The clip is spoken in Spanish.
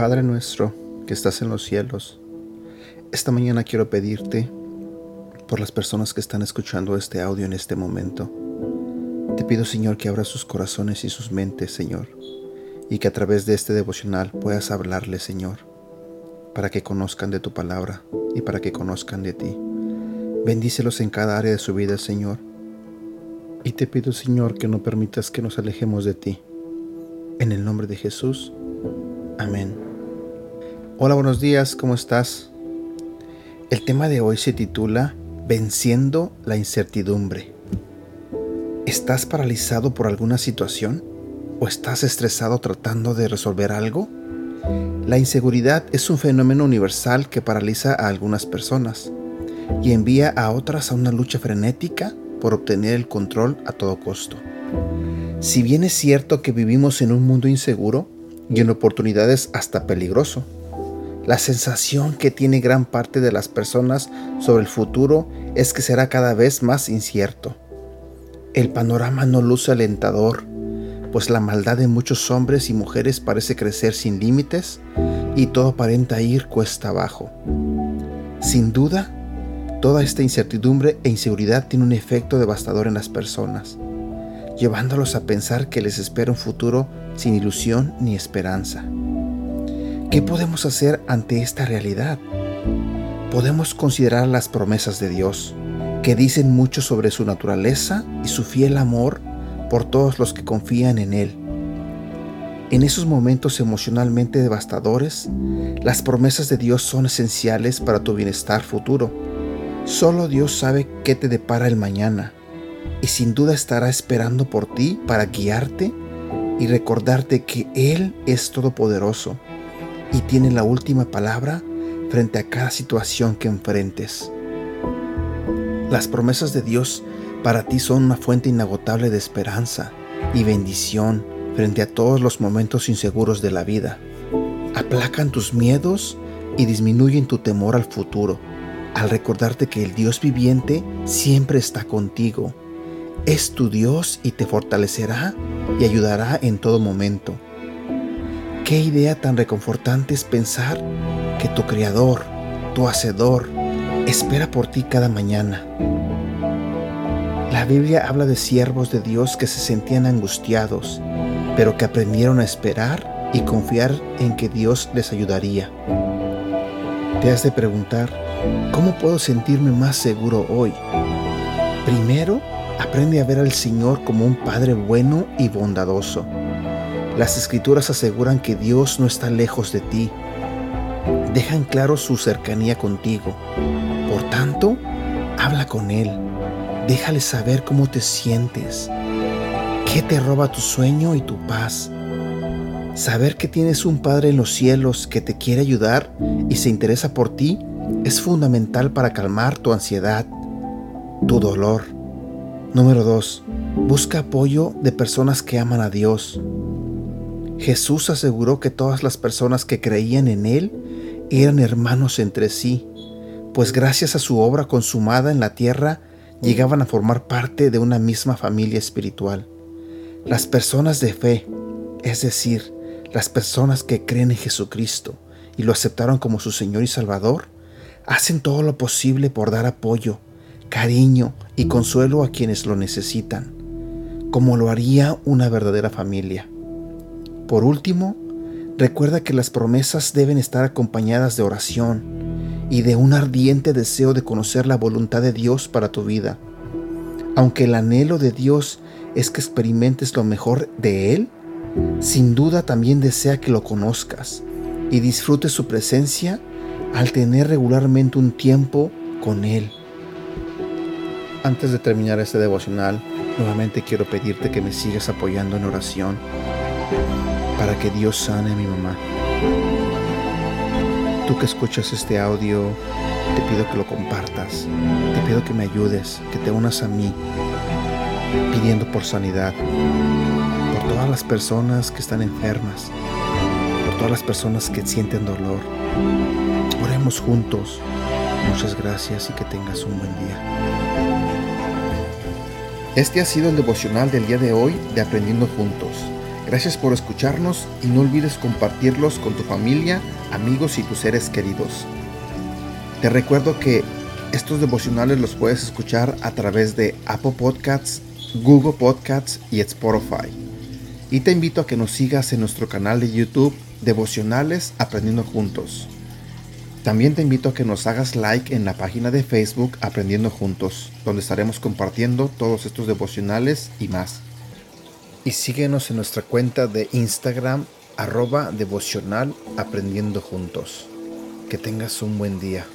Padre nuestro que estás en los cielos, esta mañana quiero pedirte por las personas que están escuchando este audio en este momento. Te pido Señor que abra sus corazones y sus mentes, Señor, y que a través de este devocional puedas hablarles, Señor, para que conozcan de tu palabra y para que conozcan de ti. Bendícelos en cada área de su vida, Señor. Y te pido, Señor, que no permitas que nos alejemos de ti. En el nombre de Jesús. Amén. Hola, buenos días, ¿cómo estás? El tema de hoy se titula Venciendo la incertidumbre. ¿Estás paralizado por alguna situación? ¿O estás estresado tratando de resolver algo? La inseguridad es un fenómeno universal que paraliza a algunas personas y envía a otras a una lucha frenética por obtener el control a todo costo. Si bien es cierto que vivimos en un mundo inseguro y en oportunidades hasta peligroso, la sensación que tiene gran parte de las personas sobre el futuro es que será cada vez más incierto. El panorama no luce alentador, pues la maldad de muchos hombres y mujeres parece crecer sin límites y todo aparenta ir cuesta abajo. Sin duda, toda esta incertidumbre e inseguridad tiene un efecto devastador en las personas, llevándolos a pensar que les espera un futuro sin ilusión ni esperanza. ¿Qué podemos hacer ante esta realidad? Podemos considerar las promesas de Dios, que dicen mucho sobre su naturaleza y su fiel amor por todos los que confían en Él. En esos momentos emocionalmente devastadores, las promesas de Dios son esenciales para tu bienestar futuro. Solo Dios sabe qué te depara el mañana y sin duda estará esperando por ti para guiarte y recordarte que Él es todopoderoso y tiene la última palabra frente a cada situación que enfrentes. Las promesas de Dios para ti son una fuente inagotable de esperanza y bendición frente a todos los momentos inseguros de la vida. Aplacan tus miedos y disminuyen tu temor al futuro al recordarte que el Dios viviente siempre está contigo. Es tu Dios y te fortalecerá y ayudará en todo momento. Qué idea tan reconfortante es pensar que tu Creador, tu Hacedor, espera por ti cada mañana. La Biblia habla de siervos de Dios que se sentían angustiados, pero que aprendieron a esperar y confiar en que Dios les ayudaría. Te has de preguntar, ¿cómo puedo sentirme más seguro hoy? Primero, aprende a ver al Señor como un Padre bueno y bondadoso las escrituras aseguran que Dios no está lejos de ti. Dejan claro su cercanía contigo. Por tanto, habla con Él. Déjale saber cómo te sientes. ¿Qué te roba tu sueño y tu paz? Saber que tienes un Padre en los cielos que te quiere ayudar y se interesa por ti es fundamental para calmar tu ansiedad, tu dolor. Número 2. Busca apoyo de personas que aman a Dios. Jesús aseguró que todas las personas que creían en Él eran hermanos entre sí, pues gracias a su obra consumada en la tierra llegaban a formar parte de una misma familia espiritual. Las personas de fe, es decir, las personas que creen en Jesucristo y lo aceptaron como su Señor y Salvador, hacen todo lo posible por dar apoyo, cariño y consuelo a quienes lo necesitan, como lo haría una verdadera familia. Por último, recuerda que las promesas deben estar acompañadas de oración y de un ardiente deseo de conocer la voluntad de Dios para tu vida. Aunque el anhelo de Dios es que experimentes lo mejor de Él, sin duda también desea que lo conozcas y disfrutes su presencia al tener regularmente un tiempo con Él. Antes de terminar este devocional, nuevamente quiero pedirte que me sigas apoyando en oración para que Dios sane a mi mamá. Tú que escuchas este audio, te pido que lo compartas, te pido que me ayudes, que te unas a mí, pidiendo por sanidad, por todas las personas que están enfermas, por todas las personas que sienten dolor. Oremos juntos. Muchas gracias y que tengas un buen día. Este ha sido el devocional del día de hoy de Aprendiendo Juntos. Gracias por escucharnos y no olvides compartirlos con tu familia, amigos y tus seres queridos. Te recuerdo que estos devocionales los puedes escuchar a través de Apple Podcasts, Google Podcasts y Spotify. Y te invito a que nos sigas en nuestro canal de YouTube Devocionales Aprendiendo Juntos. También te invito a que nos hagas like en la página de Facebook Aprendiendo Juntos, donde estaremos compartiendo todos estos devocionales y más. Y síguenos en nuestra cuenta de Instagram arroba devocional aprendiendo juntos. Que tengas un buen día.